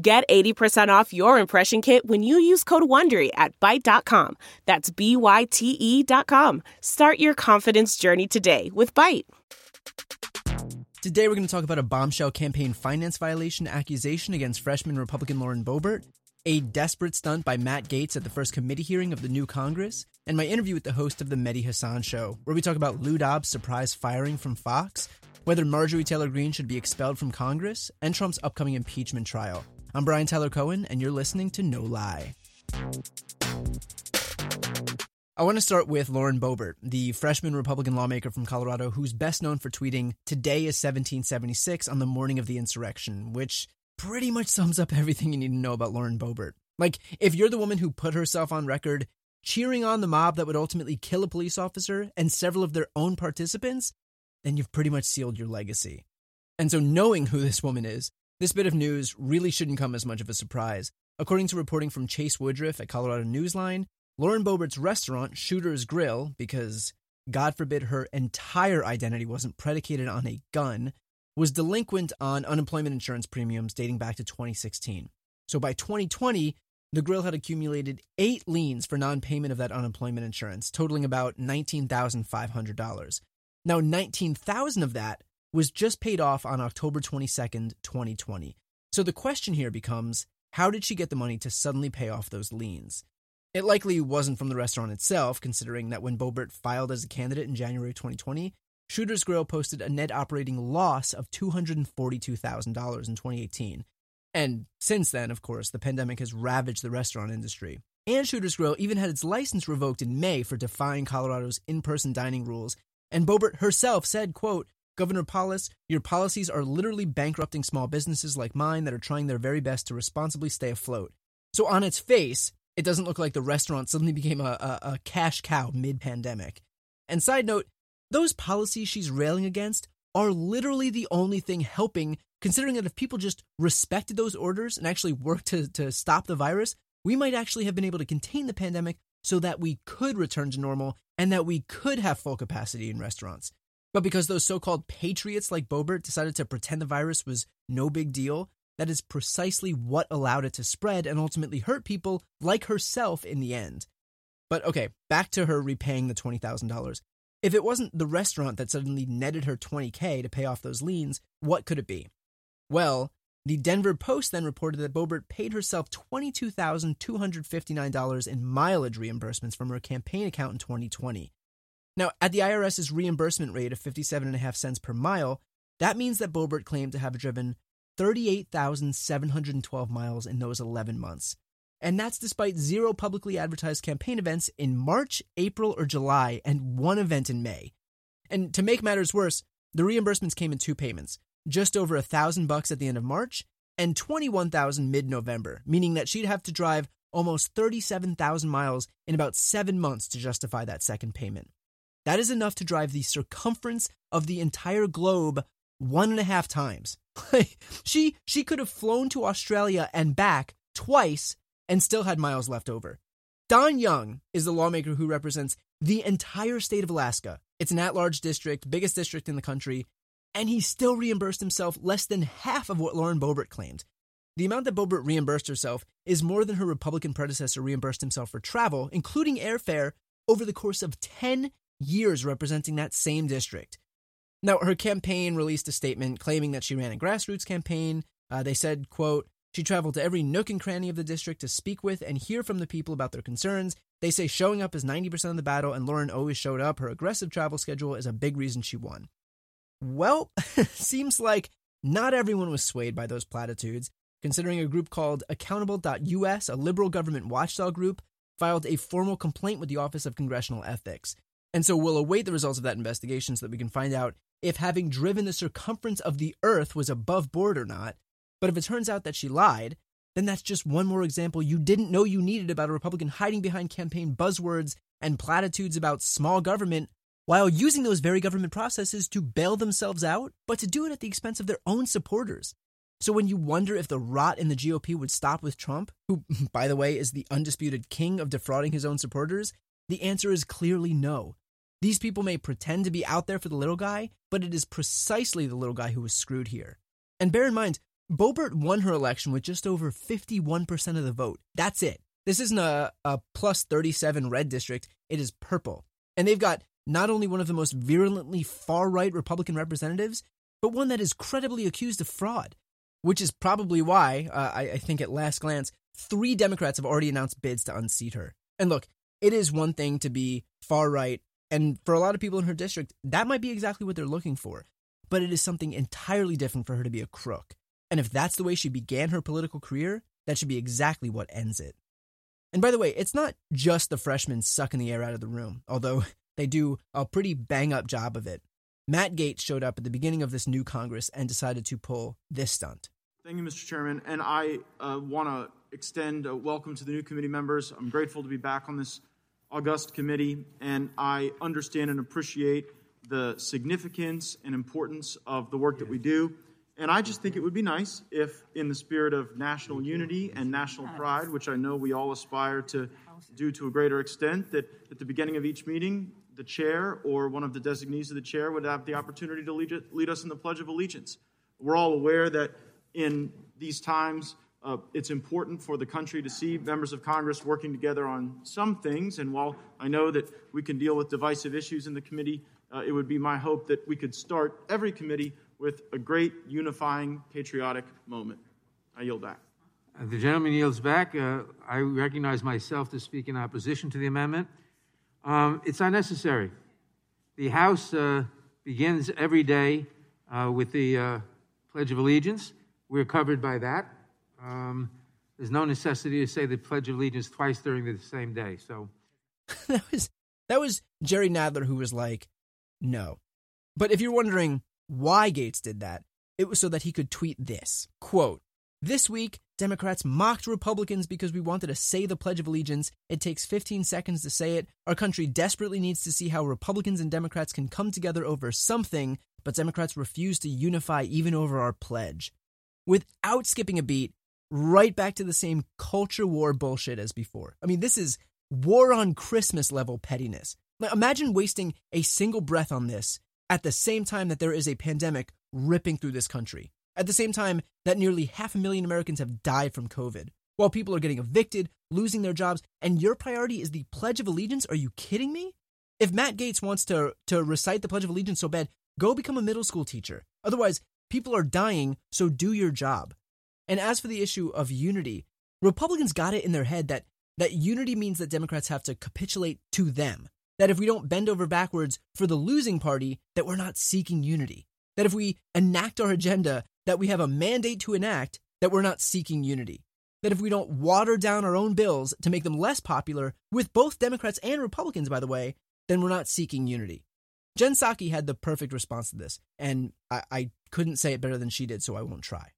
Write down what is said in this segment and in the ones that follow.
Get 80% off your impression kit when you use code WONDERY at Byte.com. That's B-Y-T-E dot com. Start your confidence journey today with Byte. Today we're going to talk about a bombshell campaign finance violation accusation against freshman Republican Lauren Boebert, a desperate stunt by Matt Gaetz at the first committee hearing of the new Congress, and my interview with the host of the Mehdi Hasan show, where we talk about Lou Dobbs' surprise firing from Fox, whether Marjorie Taylor Greene should be expelled from Congress, and Trump's upcoming impeachment trial. I'm Brian Tyler Cohen, and you're listening to No Lie. I want to start with Lauren Boebert, the freshman Republican lawmaker from Colorado who's best known for tweeting, Today is 1776 on the morning of the insurrection, which pretty much sums up everything you need to know about Lauren Boebert. Like, if you're the woman who put herself on record cheering on the mob that would ultimately kill a police officer and several of their own participants, then you've pretty much sealed your legacy. And so, knowing who this woman is, this bit of news really shouldn't come as much of a surprise. According to reporting from Chase Woodruff at Colorado Newsline, Lauren Boebert's restaurant, Shooter's Grill, because God forbid her entire identity wasn't predicated on a gun, was delinquent on unemployment insurance premiums dating back to 2016. So by 2020, the grill had accumulated eight liens for non payment of that unemployment insurance, totaling about $19,500. Now, 19,000 of that was just paid off on October 22nd, 2020. So the question here becomes how did she get the money to suddenly pay off those liens? It likely wasn't from the restaurant itself, considering that when Boebert filed as a candidate in January 2020, Shooter's Grill posted a net operating loss of $242,000 in 2018. And since then, of course, the pandemic has ravaged the restaurant industry. And Shooter's Grill even had its license revoked in May for defying Colorado's in-person dining rules. And Boebert herself said, quote, Governor Polis, your policies are literally bankrupting small businesses like mine that are trying their very best to responsibly stay afloat. So, on its face, it doesn't look like the restaurant suddenly became a, a, a cash cow mid pandemic. And side note, those policies she's railing against are literally the only thing helping, considering that if people just respected those orders and actually worked to, to stop the virus, we might actually have been able to contain the pandemic so that we could return to normal and that we could have full capacity in restaurants. But because those so called patriots like Boebert decided to pretend the virus was no big deal, that is precisely what allowed it to spread and ultimately hurt people like herself in the end. But okay, back to her repaying the $20,000. If it wasn't the restaurant that suddenly netted her 20K to pay off those liens, what could it be? Well, the Denver Post then reported that Boebert paid herself $22,259 in mileage reimbursements from her campaign account in 2020. Now, at the IRS's reimbursement rate of 57.5 cents per mile, that means that Boebert claimed to have driven 38,712 miles in those 11 months. And that's despite zero publicly advertised campaign events in March, April, or July, and one event in May. And to make matters worse, the reimbursements came in two payments, just over a thousand bucks at the end of March and 21,000 mid-November, meaning that she'd have to drive almost 37,000 miles in about 7 months to justify that second payment. That is enough to drive the circumference of the entire globe one and a half times. she she could have flown to Australia and back twice and still had miles left over. Don Young is the lawmaker who represents the entire state of Alaska. It's an at-large district, biggest district in the country, and he still reimbursed himself less than half of what Lauren Boebert claimed. The amount that Boebert reimbursed herself is more than her Republican predecessor reimbursed himself for travel, including airfare, over the course of 10 years representing that same district. Now, her campaign released a statement claiming that she ran a grassroots campaign. Uh, they said, quote, she traveled to every nook and cranny of the district to speak with and hear from the people about their concerns. They say showing up is 90% of the battle, and Lauren always showed up. Her aggressive travel schedule is a big reason she won. Well, seems like not everyone was swayed by those platitudes, considering a group called Accountable.us, a liberal government watchdog group, filed a formal complaint with the Office of Congressional Ethics. And so we'll await the results of that investigation so that we can find out if having driven the circumference of the Earth was above board or not. But if it turns out that she lied, then that's just one more example you didn't know you needed about a Republican hiding behind campaign buzzwords and platitudes about small government while using those very government processes to bail themselves out, but to do it at the expense of their own supporters. So when you wonder if the rot in the GOP would stop with Trump, who, by the way, is the undisputed king of defrauding his own supporters, the answer is clearly no. These people may pretend to be out there for the little guy, but it is precisely the little guy who was screwed here. And bear in mind, Boebert won her election with just over 51% of the vote. That's it. This isn't a, a plus 37 red district, it is purple. And they've got not only one of the most virulently far right Republican representatives, but one that is credibly accused of fraud which is probably why, uh, I, I think at last glance, three Democrats have already announced bids to unseat her. And look, it is one thing to be far right, and for a lot of people in her district, that might be exactly what they're looking for. But it is something entirely different for her to be a crook. And if that's the way she began her political career, that should be exactly what ends it. And by the way, it's not just the freshmen sucking the air out of the room, although they do a pretty bang up job of it. Matt Gaetz showed up at the beginning of this new Congress and decided to pull this stunt. Thank you, Mr. Chairman. And I uh, want to extend a welcome to the new committee members. I'm grateful to be back on this august committee, and I understand and appreciate the significance and importance of the work that we do. And I just think it would be nice if, in the spirit of national unity and national pride, which I know we all aspire to do to a greater extent, that at the beginning of each meeting, the chair or one of the designees of the chair would have the opportunity to lead, lead us in the Pledge of Allegiance. We're all aware that in these times, uh, it's important for the country to see members of Congress working together on some things. And while I know that we can deal with divisive issues in the committee, uh, it would be my hope that we could start every committee with a great unifying patriotic moment. I yield back. Uh, the gentleman yields back. Uh, I recognize myself to speak in opposition to the amendment. Um, it's unnecessary. The House uh, begins every day uh, with the uh, Pledge of Allegiance. We're covered by that. Um, there's no necessity to say the Pledge of Allegiance twice during the same day. So that was that was Jerry Nadler who was like, no. But if you're wondering why Gaetz did that, it was so that he could tweet this quote this week, Democrats mocked Republicans because we wanted to say the Pledge of Allegiance. It takes 15 seconds to say it. Our country desperately needs to see how Republicans and Democrats can come together over something, but Democrats refuse to unify even over our pledge. Without skipping a beat, right back to the same culture war bullshit as before. I mean, this is war on Christmas level pettiness. Now, imagine wasting a single breath on this at the same time that there is a pandemic ripping through this country. At the same time that nearly half a million Americans have died from COVID, while people are getting evicted, losing their jobs, and your priority is the Pledge of Allegiance? Are you kidding me? If Matt Gaetz wants to, to recite the Pledge of Allegiance so bad, go become a middle school teacher. Otherwise, people are dying, so do your job. And as for the issue of unity, Republicans got it in their head that, that unity means that Democrats have to capitulate to them. That if we don't bend over backwards for the losing party, that we're not seeking unity. That if we enact our agenda, that we have a mandate to enact that we're not seeking unity. That if we don't water down our own bills to make them less popular, with both Democrats and Republicans, by the way, then we're not seeking unity. Jen Psaki had the perfect response to this, and I, I couldn't say it better than she did, so I won't try.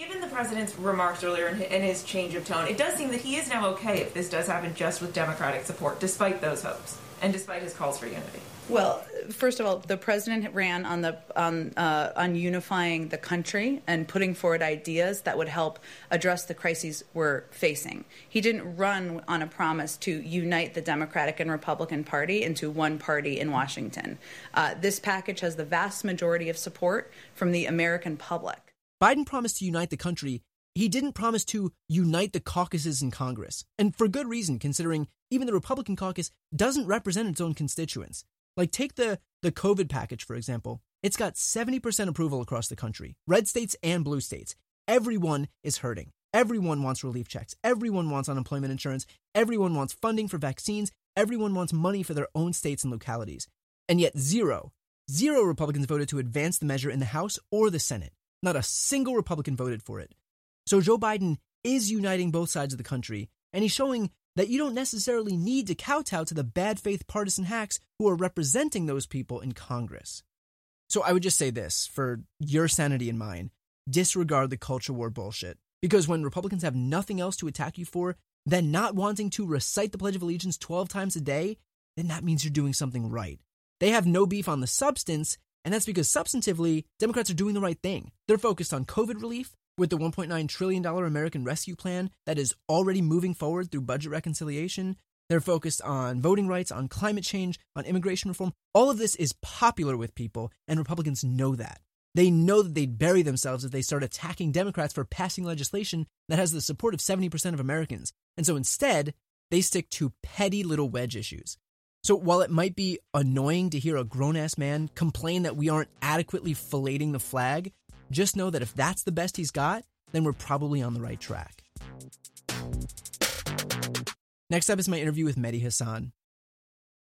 Given the president's remarks earlier and his change of tone, it does seem that he is now okay if this does happen just with Democratic support, despite those hopes and despite his calls for unity. Well, first of all, the president ran on the on uh, on unifying the country and putting forward ideas that would help address the crises we're facing. He didn't run on a promise to unite the Democratic and Republican Party into one party in Washington. Uh, this package has the vast majority of support from the American public. Biden promised to unite the country. He didn't promise to unite the caucuses in Congress, and for good reason, considering even the Republican caucus doesn't represent its own constituents. Like take the the COVID package for example. It's got 70% approval across the country. Red states and blue states. Everyone is hurting. Everyone wants relief checks. Everyone wants unemployment insurance. Everyone wants funding for vaccines. Everyone wants money for their own states and localities. And yet zero, zero Republicans voted to advance the measure in the House or the Senate. Not a single Republican voted for it. So Joe Biden is uniting both sides of the country, and he's showing that you don't necessarily need to kowtow to the bad faith partisan hacks who are representing those people in Congress. So I would just say this for your sanity and mine disregard the culture war bullshit. Because when Republicans have nothing else to attack you for, then not wanting to recite the Pledge of Allegiance 12 times a day, then that means you're doing something right. They have no beef on the substance, and that's because substantively, Democrats are doing the right thing. They're focused on COVID relief with the $1.9 trillion American Rescue Plan that is already moving forward through budget reconciliation. They're focused on voting rights, on climate change, on immigration reform. All of this is popular with people, and Republicans know that. They know that they'd bury themselves if they start attacking Democrats for passing legislation that has the support of 70% of Americans. And so instead, they stick to petty little wedge issues. So while it might be annoying to hear a grown ass man complain that we aren't adequately filleting the flag, just know that if that's the best he's got, then we're probably on the right track. Next up is my interview with Mehdi Hasan.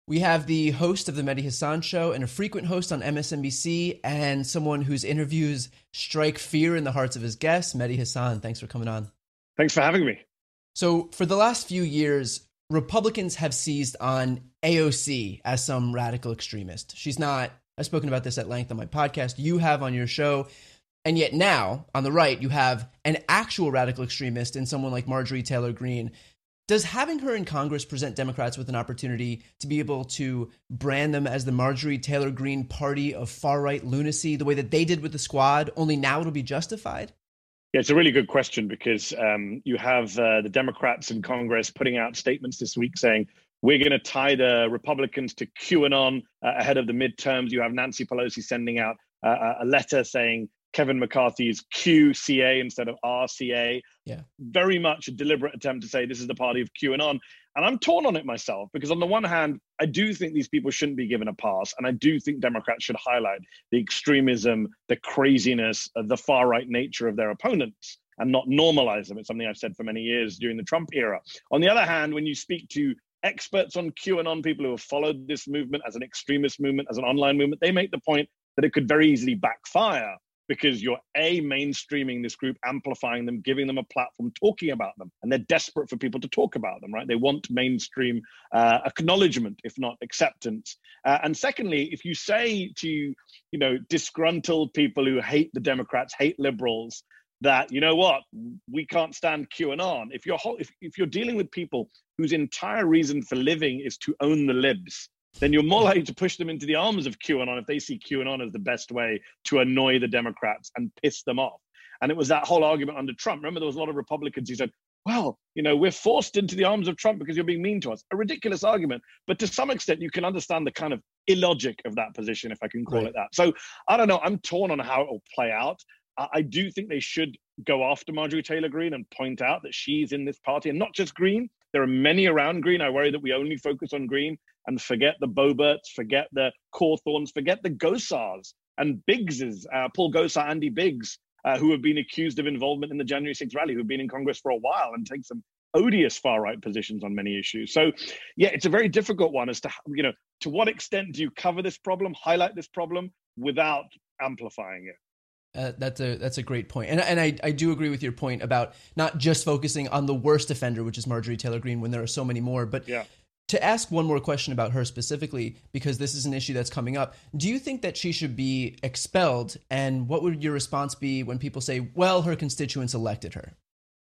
We have the host of the Mehdi Hasan Show and a frequent host on MSNBC, and someone whose interviews strike fear in the hearts of his guests, Mehdi Hasan. Thanks for coming on. Thanks for having me. So, for the last few years, Republicans have seized on AOC as some radical extremist. She's not, I've spoken about this at length on my podcast, you have on your show. And yet now, on the right, you have an actual radical extremist in someone like Marjorie Taylor Greene. Does having her in Congress present Democrats with an opportunity to be able to brand them as the Marjorie Taylor Greene party of far right lunacy, the way that they did with the squad, only now it'll be justified? Yeah, it's a really good question because um, you have uh, the Democrats in Congress putting out statements this week saying we're going to tie the Republicans to QAnon uh, ahead of the midterms. You have Nancy Pelosi sending out uh, a letter saying Kevin McCarthy is QCA instead of RCA. Yeah. Very much a deliberate attempt to say this is the party of QAnon. And I'm torn on it myself because, on the one hand, I do think these people shouldn't be given a pass. And I do think Democrats should highlight the extremism, the craziness, uh, the far right nature of their opponents and not normalize them. It's something I've said for many years during the Trump era. On the other hand, when you speak to experts on QAnon, people who have followed this movement as an extremist movement, as an online movement, they make the point that it could very easily backfire because you're a mainstreaming this group amplifying them giving them a platform talking about them. And they're desperate for people to talk about them right? They want mainstream uh, acknowledgement if not acceptance. Uh, and secondly if you say to you know disgruntled people who hate the democrats hate liberals that you know what we can't stand qanon if you're if, if you're dealing with people whose entire reason for living is to own the libs then you're more likely to push them into the arms of QAnon if they see QAnon as the best way to annoy the Democrats and piss them off. And it was that whole argument under Trump. Remember, there was a lot of Republicans who said, well, you know, we're forced into the arms of Trump because you're being mean to us. A ridiculous argument. But to some extent, you can understand the kind of illogic of that position, if I can call right. it that. So I don't know. I'm torn on how it will play out. I do think they should go after Marjorie Taylor Greene and point out that she's in this party and not just Greene. There are many around Greene. I worry that we only focus on Greene and forget the Boeberts, forget the Cawthorns, forget the Gosars and Biggses, uh, Paul Gosar, Andy Biggs, uh, who have been accused of involvement in the January 6th rally, who've been in Congress for a while and take some odious far right positions on many issues. So, yeah, it's a very difficult one as to you know to what extent do you cover this problem, highlight this problem without amplifying it. Uh, that's a that's a great point, and and I, I do agree with your point about not just focusing on the worst offender, which is Marjorie Taylor Greene, when there are so many more. But yeah. To ask one more question about her specifically, because this is an issue that's coming up, do you think that she should be expelled? And what would your response be when people say, "Well, her constituents elected her"?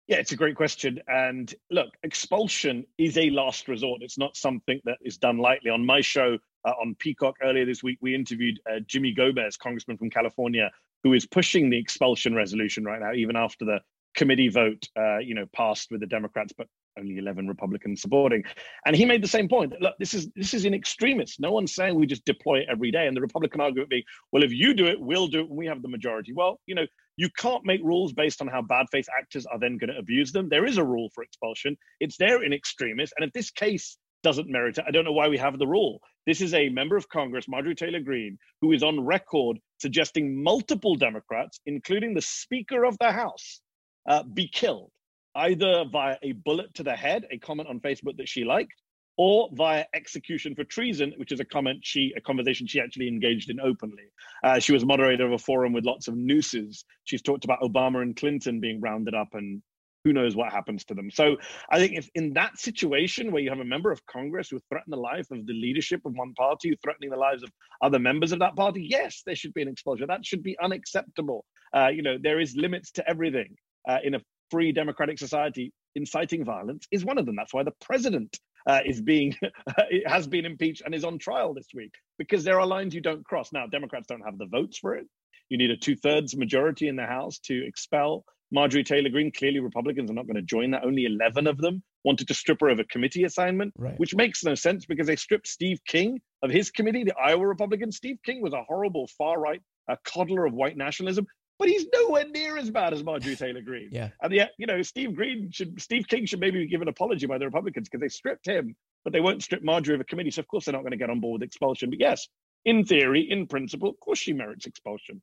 Yeah, it's a great question. And look, expulsion is a last resort. It's not something that is done lightly. On my show uh, on Peacock earlier this week, we interviewed uh, Jimmy Gomez, congressman from California, who is pushing the expulsion resolution right now, even after the committee vote, uh, you know, passed with the Democrats, but only 11 Republicans supporting. And he made the same point. Look, this is this is in extremis. No one's saying we just deploy it every day. And the Republican argument being, well, if you do it, we'll do it when we have the majority. Well, you know, you can't make rules based on how bad faith actors are then going to abuse them. There is a rule for expulsion. It's there in extremis. And if this case doesn't merit it. I don't know why we have the rule. This is a member of Congress, Marjorie Taylor Greene, who is on record suggesting multiple Democrats, including the Speaker of the House, uh, be killed, either via a bullet to the head, a comment on Facebook that she liked, or via execution for treason, which is a comment she, a conversation she actually engaged in openly. Uh, she was moderator of a forum with lots of nooses. She's talked about Obama and Clinton being rounded up and who knows what happens to them. So I think if in that situation where you have a member of Congress who threaten the life of the leadership of one party, threatening the lives of other members of that party, yes, there should be an exposure. That should be unacceptable. Uh, you know, there is limits to everything uh, in a free democratic society, inciting violence is one of them. That's why the president uh, is being has been impeached and is on trial this week because there are lines you don't cross. Now, Democrats don't have the votes for it. You need a two thirds majority in the House to expel Marjorie Taylor Greene. Clearly, Republicans are not going to join that. Only 11 of them wanted to strip her of a committee assignment, right. which makes no sense because they stripped Steve King of his committee, the Iowa Republican. Steve King was a horrible far right a coddler of white nationalism, but he's nowhere near as bad as Marjorie Taylor Greene. Yeah. And yet, you know, Steve Green should Steve King should maybe give an apology by the Republicans because they stripped him, but they won't strip Marjorie of a committee. So of course they're not going to get on board with expulsion. But yes, in theory, in principle, of course she merits expulsion.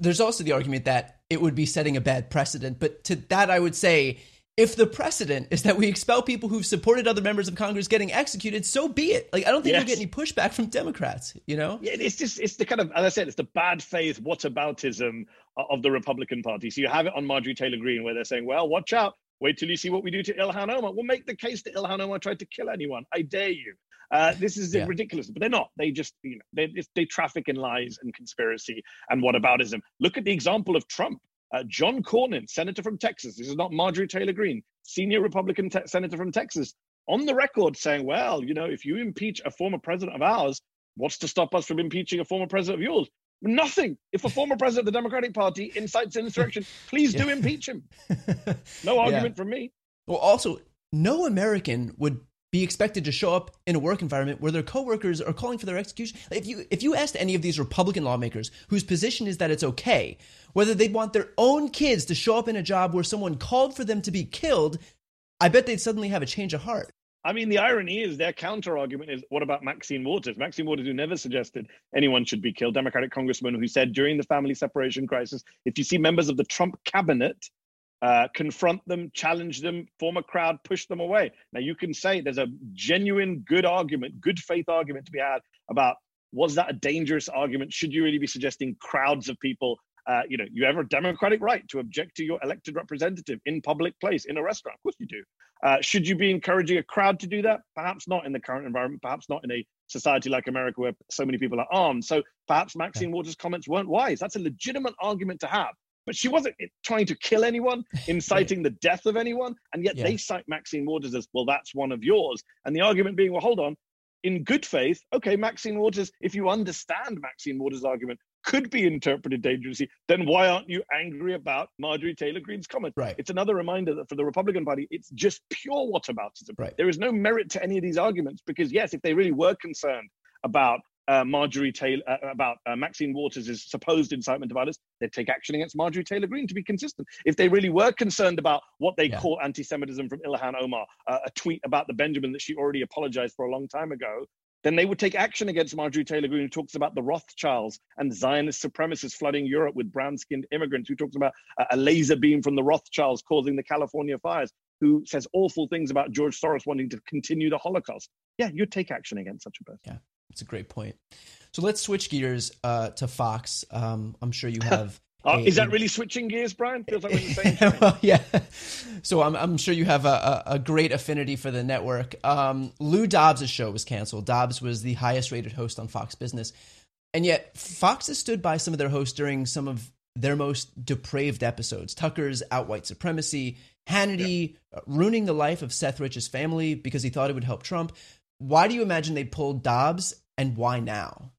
There's also the argument that it would be setting a bad precedent. But to that, I would say if the precedent is that we expel people who've supported other members of Congress getting executed, so be it. Like I don't think yes. you'll get any pushback from Democrats. You know? Yeah, it's just it's the kind of as I said, it's the bad faith whataboutism of the Republican Party. So you have it on Marjorie Taylor Greene where they're saying, "Well, watch out, wait till you see what we do to Ilhan Omar. We'll make the case that Ilhan Omar tried to kill anyone. I dare you." Uh, this is yeah. ridiculous, but they're not. They just, you know, they, they traffic in lies and conspiracy and whataboutism. Look at the example of Trump. Uh, John Cornyn, senator from Texas, this is not Marjorie Taylor Greene, senior Republican te- senator from Texas, on the record saying, well, you know, if you impeach a former president of ours, what's to stop us from impeaching a former president of yours? Nothing. If a former president of the Democratic Party incites insurrection, please do impeach him. No argument yeah. from me. Well, also, no American would be expected to show up in a work environment where their coworkers are calling for their execution. If you if you asked any of these Republican lawmakers whose position is that it's okay, whether they'd want their own kids to show up in a job where someone called for them to be killed, I bet they'd suddenly have a change of heart. I mean, the irony is their counter argument is what about Maxine Waters? Maxine Waters, who never suggested anyone should be killed, Democratic congressman who said during the family separation crisis, if you see members of the Trump cabinet uh, confront them, challenge them, form a crowd, push them away. Now, you can say there's a genuine good argument, good faith argument to be had about was that a dangerous argument? Should you really be suggesting crowds of people? Uh, you know, you have a democratic right to object to your elected representative in public place, in a restaurant. Of course, you do. Uh, should you be encouraging a crowd to do that? Perhaps not in the current environment. Perhaps not in a society like America where so many people are armed. So perhaps Maxine Waters' comments weren't wise. That's a legitimate argument to have but she wasn't trying to kill anyone, inciting the death of anyone. And yet yeah. they cite Maxine Waters as, well, that's one of yours. And the argument being, well, hold on, in good faith, okay, Maxine Waters, if you understand Maxine Waters' argument, could be interpreted dangerously, then why aren't you angry about Marjorie Taylor Greene's comment? Right. It's another reminder that for the Republican Party, it's just pure whataboutism. Right. There is no merit to any of these arguments because, yes, if they really were concerned about uh, Marjorie Taylor uh, about uh, Maxine Waters' supposed incitement to violence, they'd take action against Marjorie Taylor Greene to be consistent. If they really were concerned about what they yeah. call anti-Semitism from Ilhan Omar, uh, a tweet about the Benjamin that she already apologized for a long time ago, then they would take action against Marjorie Taylor Greene, who talks about the Rothschilds and Zionist supremacists flooding Europe with brown-skinned immigrants, who talks about a laser beam from the Rothschilds causing the California fires, who says awful things about George Soros wanting to continue the Holocaust. Yeah, you'd take action against such a person. Yeah. It's a great point. So let's switch gears uh, to Fox. Um, I'm sure you have. Uh, a, is that really switching gears, Brian? Feels like we're the same. well, yeah. So I'm, I'm sure you have a, a, a great affinity for the network. Um, Lou Dobbs' show was canceled. Dobbs was the highest rated host on Fox Business. And yet, Fox has stood by some of their hosts during some of their most depraved episodes. Tucker's out white supremacy, Hannity yeah. uh, ruining the life of Seth Rich's family because he thought it would help Trump. Why do you imagine they pulled Dobbs and why now?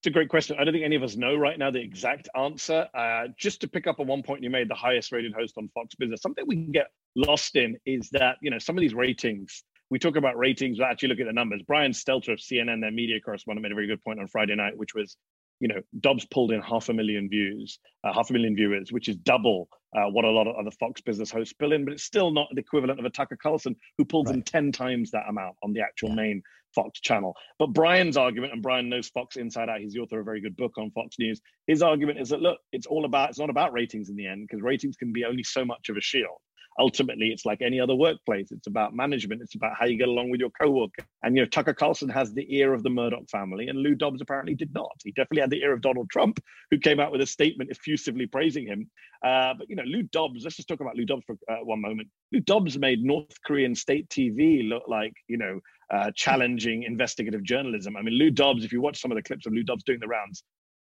It's a great question. I don't think any of us know right now the exact answer. Uh, just to pick up on one point you made, the highest rated host on Fox Business, something we can get lost in is that, you know, some of these ratings, we talk about ratings, but actually look at the numbers. Brian Stelter of CNN, their media correspondent, made a very good point on Friday night, which was, you know, Dobbs pulled in half a million views, uh, half a million viewers, which is double uh, what a lot of other Fox Business hosts pull in, but it's still not the equivalent of a Tucker Carlson who pulls right. in 10 times that amount on the actual yeah. main Fox channel. But Brian's argument, and Brian knows Fox inside out, he's the author of a very good book on Fox News. His argument is that look, it's all about it's not about ratings in the end, because ratings can be only so much of a shield ultimately it's like any other workplace. It's about management. It's about how you get along with your coworker. And you know tucker carlson has the ear of the murdoch family and lou dobbs apparently did not. He definitely had the ear of donald trump who came out with a statement effusively praising him. Uh, but you know lou dobbs let's just talk about lou dobbs for uh, one moment. Lou dobbs made north korean state tv look like you know uh, challenging investigative journalism. I mean lou dobbs if you watch some of the clips of lou dobbs doing the rounds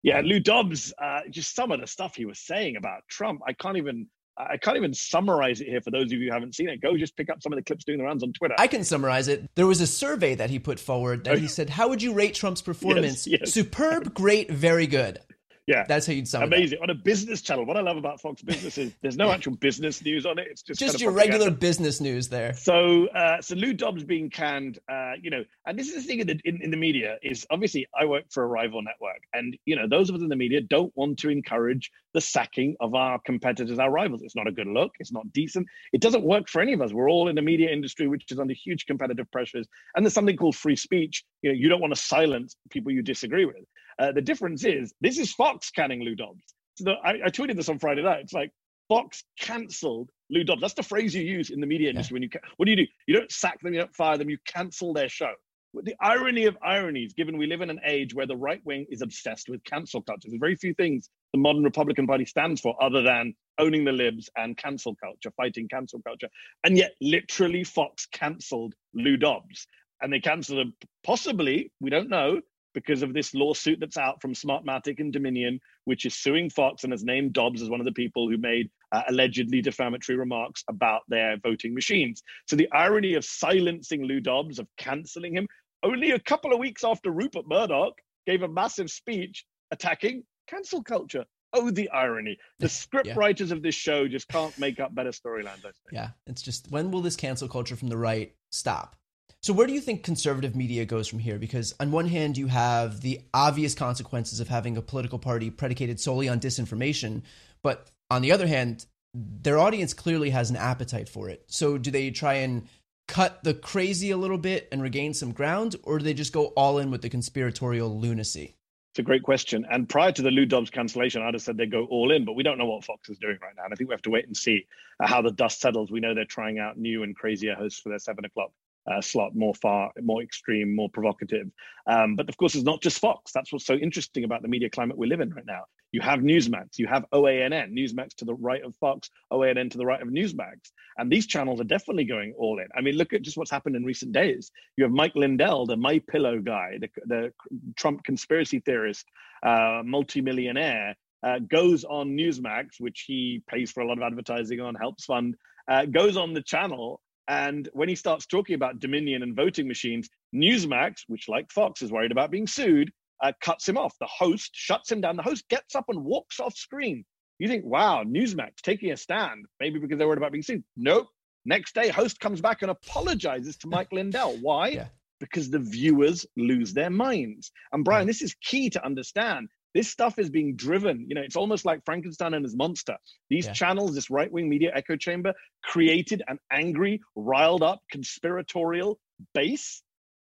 yeah, Lou Dobbs, uh, just some of the stuff he was saying about Trump, I can't even I can't even summarize it here for those of you who haven't seen it. Go just pick up some of the clips doing the rounds on Twitter. I can summarize it. There was a survey that he put forward that he said, How would you rate Trump's performance? Yes, yes. Superb, great, very good. Yeah, that's how you'd sum it. Amazing on a business channel. What I love about Fox Business is there's no actual business news on it. It's just just kind of your propaganda. regular business news there. So, uh, so Lou Dobbs being canned, uh, you know, and this is the thing in the, in, in the media is obviously I work for a rival network, and you know those of us in the media don't want to encourage the sacking of our competitors, our rivals. It's not a good look. It's not decent. It doesn't work for any of us. We're all in the media industry, which is under huge competitive pressures, and there's something called free speech. You know, you don't want to silence people you disagree with. Uh, the difference is this is Fox canning Lou Dobbs. So the, I, I, tweeted this on Friday night. It's like Fox cancelled Lou Dobbs. That's the phrase you use in the media industry. When you ca- what do you do? You don't sack them. You don't fire them. You cancel their show. The irony of ironies, given we live in an age where the right wing is obsessed with cancel culture. There's very few things the modern Republican Party stands for other than owning the libs and cancel culture, fighting cancel culture. And yet, literally, Fox cancelled Lou Dobbs. And they cancelled him possibly, we don't know, because of this lawsuit that's out from Smartmatic and Dominion, which is suing Fox and has named Dobbs as one of the people who made uh, allegedly defamatory remarks about their voting machines. So the irony of silencing Lou Dobbs, of canceling him, only a couple of weeks after Rupert Murdoch gave a massive speech attacking cancel culture. Oh, the irony. The script yeah. writers of this show just can't make up better storylines, I think. Yeah, it's just when will this cancel culture from the right stop? So, where do you think conservative media goes from here? Because, on one hand, you have the obvious consequences of having a political party predicated solely on disinformation. But on the other hand, their audience clearly has an appetite for it. So, do they try and cut the crazy a little bit and regain some ground, or do they just go all in with the conspiratorial lunacy? It's a great question. And prior to the Lou Dobbs cancellation, I'd have said they go all in, but we don't know what Fox is doing right now. And I think we have to wait and see how the dust settles. We know they're trying out new and crazier hosts for their seven o'clock uh, slot, more far, more extreme, more provocative. Um, but of course, it's not just Fox. That's what's so interesting about the media climate we live in right now. You have Newsmax, you have OANN, Newsmax to the right of Fox, OANN to the right of Newsmax. And these channels are definitely going all in. I mean, look at just what's happened in recent days. You have Mike Lindell, the My Pillow guy, the, the Trump conspiracy theorist, uh, multimillionaire, uh, goes on Newsmax, which he pays for a lot of advertising on, helps fund, uh, goes on the channel and when he starts talking about Dominion and voting machines, Newsmax, which like Fox is worried about being sued, uh, cuts him off. The host shuts him down. The host gets up and walks off screen. You think, wow, Newsmax taking a stand, maybe because they're worried about being sued. Nope. Next day, host comes back and apologizes to Mike Lindell. Why? Yeah. Because the viewers lose their minds. And Brian, this is key to understand. This stuff is being driven. You know, it's almost like Frankenstein and his monster. These yeah. channels, this right wing media echo chamber, created an angry, riled up, conspiratorial base.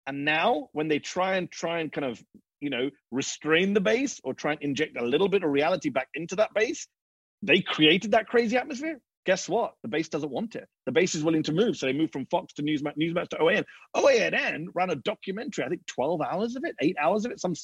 And now, when they try and try and kind of, you know, restrain the base or try and inject a little bit of reality back into that base, they created that crazy atmosphere guess what? The base doesn't want it. The base is willing to move. So they moved from Fox to Newsmax, Newsmax to OAN. OANN ran a documentary, I think 12 hours of it, eight hours of it, some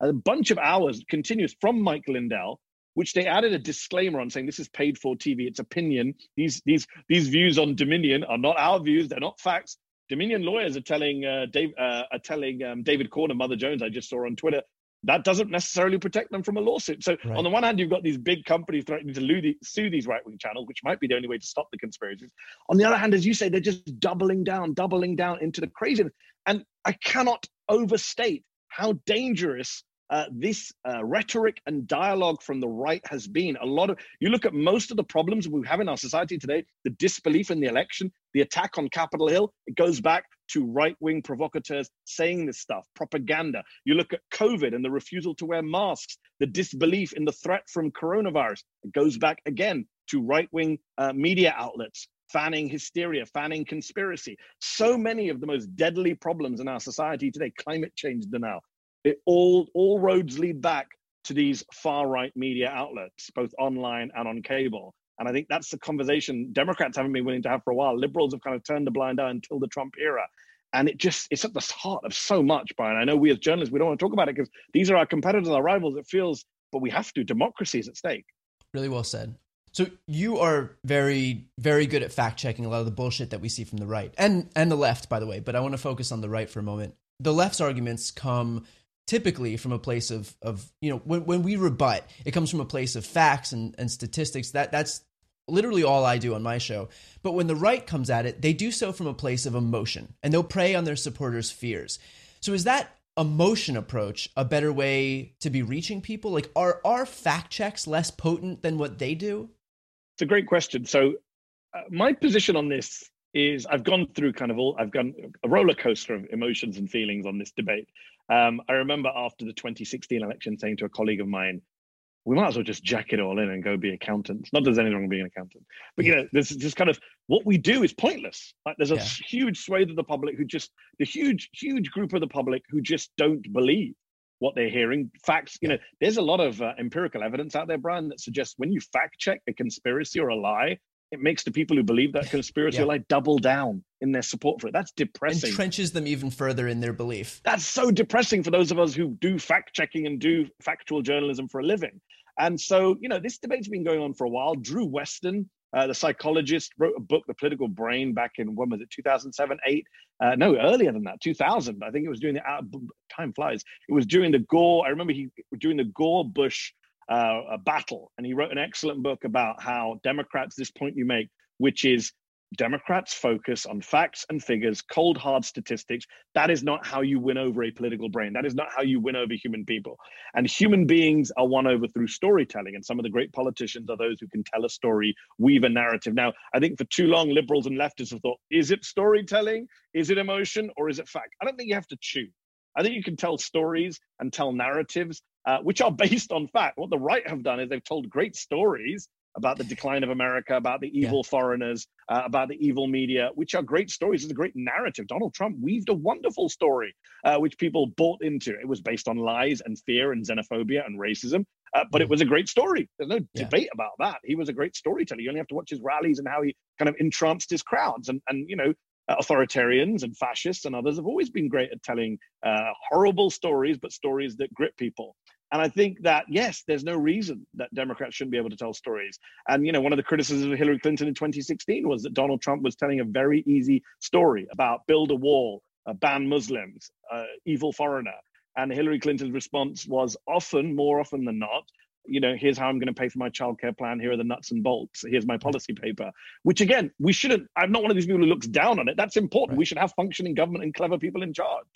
a bunch of hours continuous from Mike Lindell, which they added a disclaimer on saying this is paid for TV. It's opinion. These these these views on Dominion are not our views. They're not facts. Dominion lawyers are telling uh, Dave, uh, are telling um, David Corn and Mother Jones. I just saw on Twitter that doesn't necessarily protect them from a lawsuit. So right. on the one hand, you've got these big companies threatening to sue these right-wing channels, which might be the only way to stop the conspiracies. On the other hand, as you say, they're just doubling down, doubling down into the craziness. And I cannot overstate how dangerous uh, this uh, rhetoric and dialogue from the right has been. A lot of you look at most of the problems we have in our society today, the disbelief in the election, the attack on Capitol Hill, it goes back to right wing provocateurs saying this stuff, propaganda. You look at COVID and the refusal to wear masks, the disbelief in the threat from coronavirus, it goes back again to right wing uh, media outlets fanning hysteria, fanning conspiracy. So many of the most deadly problems in our society today, climate change denial, it all all roads lead back to these far right media outlets, both online and on cable. And I think that's the conversation Democrats haven't been willing to have for a while. Liberals have kind of turned a blind eye until the Trump era. And it just, it's at the heart of so much, Brian. I know we as journalists, we don't want to talk about it because these are our competitors, our rivals. It feels, but we have to. Democracy is at stake. Really well said. So you are very, very good at fact checking a lot of the bullshit that we see from the right and and the left, by the way. But I want to focus on the right for a moment. The left's arguments come typically from a place of of you know when when we rebut, it comes from a place of facts and and statistics. That that's literally all I do on my show. But when the right comes at it, they do so from a place of emotion and they'll prey on their supporters' fears. So is that emotion approach a better way to be reaching people? Like are are fact checks less potent than what they do? It's a great question. So uh, my position on this is I've gone through kind of all I've gone a roller coaster of emotions and feelings on this debate. Um, I remember after the 2016 election saying to a colleague of mine, we might as well just jack it all in and go be accountants. Not that there's anything wrong being an accountant, but you know, there's just kind of what we do is pointless. Like there's a yeah. huge swathe of the public who just the huge, huge group of the public who just don't believe what they're hearing. Facts, you know, there's a lot of uh, empirical evidence out there, Brian, that suggests when you fact check a conspiracy or a lie, it makes the people who believe that conspiracy yeah. lie double down in their support for it. That's depressing. Entrenches them even further in their belief. That's so depressing for those of us who do fact checking and do factual journalism for a living. And so, you know, this debate's been going on for a while. Drew Westen, uh, the psychologist, wrote a book, The Political Brain, back in when was it, 2007, 8? Uh, no, earlier than that, 2000. I think it was during the uh, time flies. It was during the Gore. I remember he during the Gore Bush uh, battle, and he wrote an excellent book about how Democrats. This point you make, which is Democrats focus on facts and figures, cold, hard statistics. That is not how you win over a political brain. That is not how you win over human people. And human beings are won over through storytelling. And some of the great politicians are those who can tell a story, weave a narrative. Now, I think for too long, liberals and leftists have thought is it storytelling? Is it emotion? Or is it fact? I don't think you have to choose. I think you can tell stories and tell narratives uh, which are based on fact. What the right have done is they've told great stories about the decline of America, about the evil yeah. foreigners, uh, about the evil media, which are great stories. It's a great narrative. Donald Trump weaved a wonderful story, uh, which people bought into. It was based on lies and fear and xenophobia and racism, uh, but it mm. was a great story. There's no yeah. debate about that. He was a great storyteller. You only have to watch his rallies and how he kind of entranced his crowds. And, and you know, uh, authoritarians and fascists and others have always been great at telling uh, horrible stories, but stories that grip people. And I think that, yes, there's no reason that Democrats shouldn't be able to tell stories. And, you know, one of the criticisms of Hillary Clinton in 2016 was that Donald Trump was telling a very easy story about build a wall, uh, ban Muslims, uh, evil foreigner. And Hillary Clinton's response was often, more often than not, you know, here's how I'm going to pay for my childcare plan. Here are the nuts and bolts. Here's my policy paper. Which again, we shouldn't. I'm not one of these people who looks down on it. That's important. Right. We should have functioning government and clever people in charge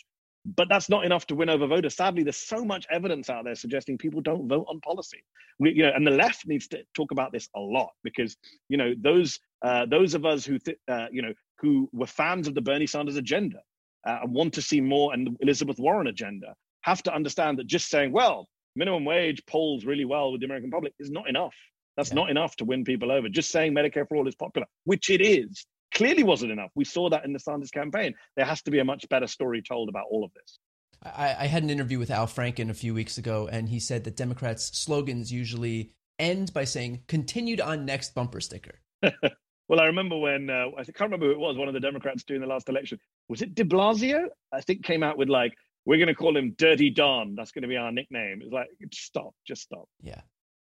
but that's not enough to win over voters. Sadly, there's so much evidence out there suggesting people don't vote on policy. We, you know, and the left needs to talk about this a lot because you know those uh, those of us who th- uh, you know who were fans of the Bernie Sanders agenda uh, and want to see more and Elizabeth Warren agenda have to understand that just saying, well, minimum wage polls really well with the American public is not enough. That's yeah. not enough to win people over. Just saying Medicare for all is popular, which it is, clearly wasn't enough. We saw that in the Sanders campaign. There has to be a much better story told about all of this. I, I had an interview with Al Franken a few weeks ago, and he said that Democrats' slogans usually end by saying "continued on next bumper sticker." well, I remember when uh, I can't remember who it was. One of the Democrats during the last election was it De Blasio? I think came out with like, "We're going to call him Dirty Don. That's going to be our nickname." It's like, stop, just stop. Yeah.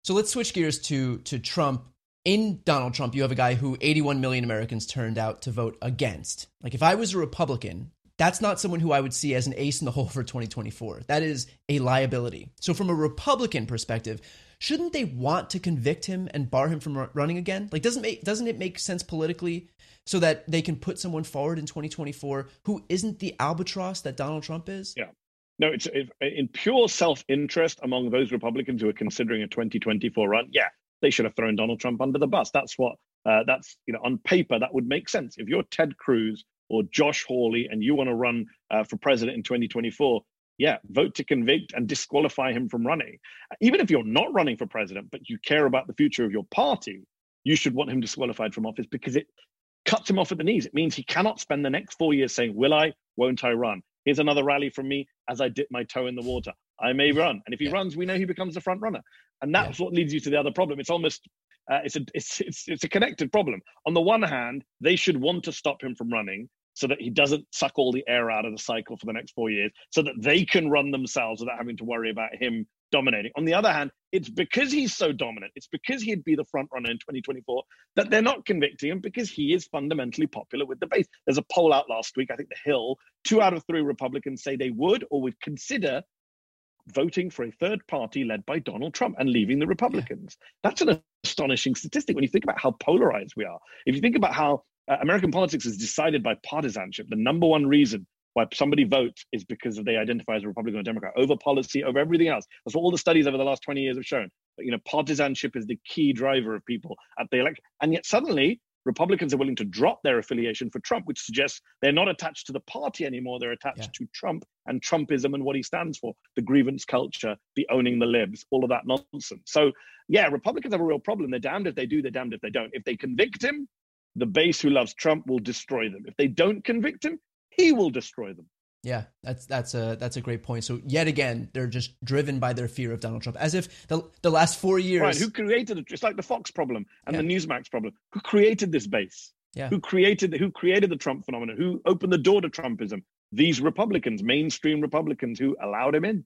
So let's switch gears to to Trump in Donald Trump, you have a guy who 81 million Americans turned out to vote against. Like, if I was a Republican, that's not someone who I would see as an ace in the hole for 2024. That is a liability. So, from a Republican perspective, shouldn't they want to convict him and bar him from running again? Like, doesn't make, doesn't it make sense politically so that they can put someone forward in 2024 who isn't the albatross that Donald Trump is? Yeah. No, it's in pure self interest among those Republicans who are considering a 2024 run. Yeah, they should have thrown Donald Trump under the bus. That's what uh, that's you know on paper that would make sense. If you're Ted Cruz or Josh Hawley and you want to run uh, for president in 2024, yeah, vote to convict and disqualify him from running. Even if you're not running for president, but you care about the future of your party, you should want him disqualified from office because it cuts him off at the knees. It means he cannot spend the next four years saying, Will I, won't I run? Here's another rally from me as I dip my toe in the water. I may run. And if he yeah. runs, we know he becomes the front runner. And that's yeah. what leads you to the other problem. It's almost uh, it's a it's, it's it's a connected problem. On the one hand, they should want to stop him from running so that he doesn't suck all the air out of the cycle for the next four years, so that they can run themselves without having to worry about him dominating. On the other hand, it's because he's so dominant, it's because he'd be the front runner in 2024 that they're not convicting him because he is fundamentally popular with the base. There's a poll out last week, I think The Hill, two out of three Republicans say they would or would consider voting for a third party led by Donald Trump and leaving the Republicans. Yeah. That's an astonishing statistic when you think about how polarized we are. If you think about how uh, American politics is decided by partisanship, the number one reason why somebody votes is because they identify as a Republican or Democrat over policy, over everything else. That's what all the studies over the last 20 years have shown. But, you know, partisanship is the key driver of people at the election. And yet suddenly Republicans are willing to drop their affiliation for Trump, which suggests they're not attached to the party anymore. They're attached yeah. to Trump and Trumpism and what he stands for the grievance culture, the owning the libs, all of that nonsense. So, yeah, Republicans have a real problem. They're damned if they do, they're damned if they don't. If they convict him, the base who loves Trump will destroy them. If they don't convict him, he will destroy them. Yeah, that's that's a that's a great point. So yet again, they're just driven by their fear of Donald Trump, as if the the last four years. Right? Who created it? It's like the Fox problem and yeah. the Newsmax problem. Who created this base? Yeah. Who created who created the Trump phenomenon? Who opened the door to Trumpism? These Republicans, mainstream Republicans, who allowed him in.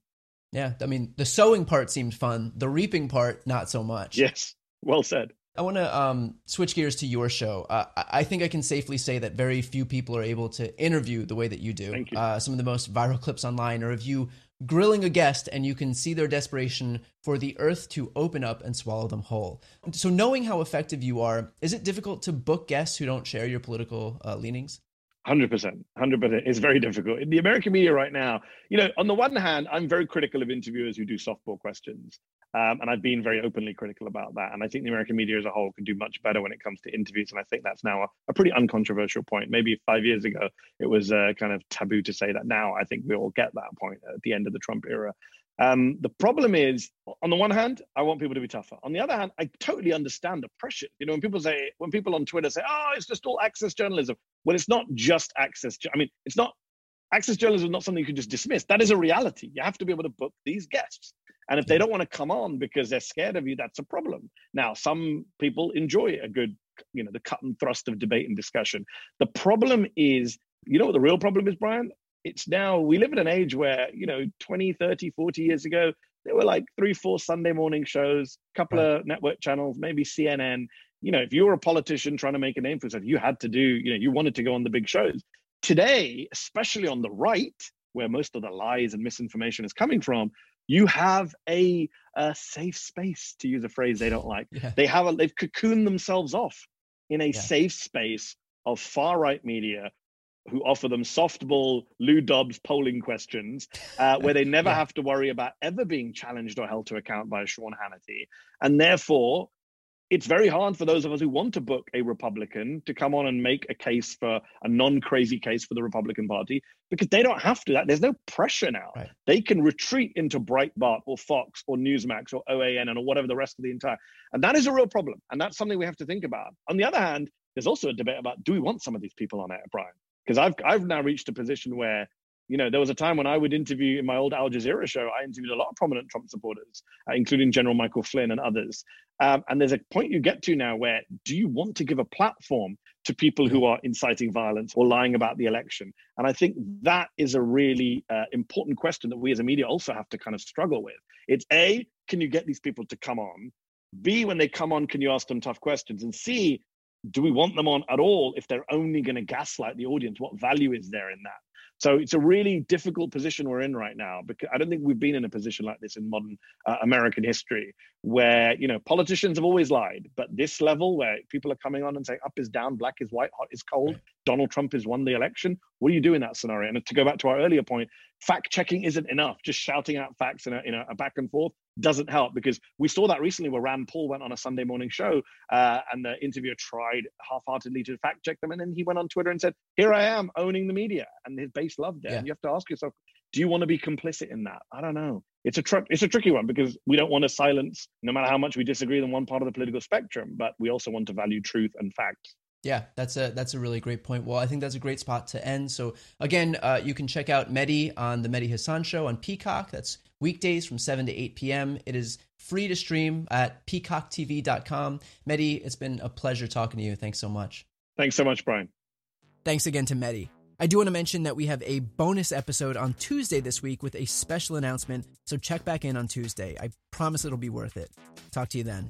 Yeah, I mean, the sowing part seemed fun. The reaping part, not so much. Yes, well said. I want to um, switch gears to your show. Uh, I think I can safely say that very few people are able to interview the way that you do. Thank you. Uh, some of the most viral clips online are of you grilling a guest, and you can see their desperation for the earth to open up and swallow them whole. So, knowing how effective you are, is it difficult to book guests who don't share your political uh, leanings? Hundred percent, hundred percent. It's very difficult in the American media right now. You know, on the one hand, I'm very critical of interviewers who do softball questions, um, and I've been very openly critical about that. And I think the American media as a whole can do much better when it comes to interviews. And I think that's now a, a pretty uncontroversial point. Maybe five years ago, it was uh, kind of taboo to say that. Now I think we all get that point at the end of the Trump era. Um, the problem is, on the one hand, I want people to be tougher. On the other hand, I totally understand the pressure. You know, when people say, when people on Twitter say, "Oh, it's just all access journalism," well, it's not just access. I mean, it's not access journalism. Is not something you can just dismiss. That is a reality. You have to be able to book these guests, and if they hmm. don't want to come on because they're scared of you, that's a problem. Now, some people enjoy a good, you know, the cut and thrust of debate and discussion. The problem is, you know, what the real problem is, Brian it's now we live in an age where you know 20 30 40 years ago there were like three four sunday morning shows a couple right. of network channels maybe cnn you know if you were a politician trying to make a name for yourself you had to do you know you wanted to go on the big shows today especially on the right where most of the lies and misinformation is coming from you have a, a safe space to use a phrase they don't like yeah. they have a they've cocooned themselves off in a yeah. safe space of far right media who offer them softball Lou Dobbs polling questions, uh, where they never yeah. have to worry about ever being challenged or held to account by Sean Hannity. And therefore, it's very hard for those of us who want to book a Republican to come on and make a case for a non-crazy case for the Republican Party because they don't have to. That there's no pressure now. Right. They can retreat into Breitbart or Fox or Newsmax or OAN and or whatever the rest of the entire. And that is a real problem. And that's something we have to think about. On the other hand, there's also a debate about do we want some of these people on air, Brian? because I've I've now reached a position where you know there was a time when I would interview in my old Al Jazeera show. I interviewed a lot of prominent Trump supporters, uh, including General Michael Flynn and others. Um, and there's a point you get to now where do you want to give a platform to people who are inciting violence or lying about the election? And I think that is a really uh, important question that we as a media also have to kind of struggle with. It's a can you get these people to come on? B, when they come on, can you ask them tough questions? And C, do we want them on at all if they're only going to gaslight the audience? What value is there in that? So it's a really difficult position we're in right now because I don't think we've been in a position like this in modern uh, American history where, you know, politicians have always lied, but this level where people are coming on and saying up is down, black is white, hot is cold, right. Donald Trump has won the election. What do you do in that scenario? And to go back to our earlier point, fact checking isn't enough. Just shouting out facts in a, in a, a back and forth doesn't help because we saw that recently where Rand Paul went on a Sunday morning show uh, and the interviewer tried half-heartedly to fact check them, and then he went on Twitter and said, "Here I am owning the media," and his base loved it. Yeah. And you have to ask yourself, do you want to be complicit in that? I don't know. It's a tr- it's a tricky one because we don't want to silence, no matter how much we disagree on one part of the political spectrum, but we also want to value truth and facts. Yeah, that's a that's a really great point. Well, I think that's a great spot to end. So again, uh, you can check out Mehdi on the Mehdi Hasan Show on Peacock. That's weekdays from 7 to 8 p.m. It is free to stream at peacocktv.com. Mehdi, it's been a pleasure talking to you. Thanks so much. Thanks so much, Brian. Thanks again to Mehdi. I do want to mention that we have a bonus episode on Tuesday this week with a special announcement, so check back in on Tuesday. I promise it'll be worth it. Talk to you then.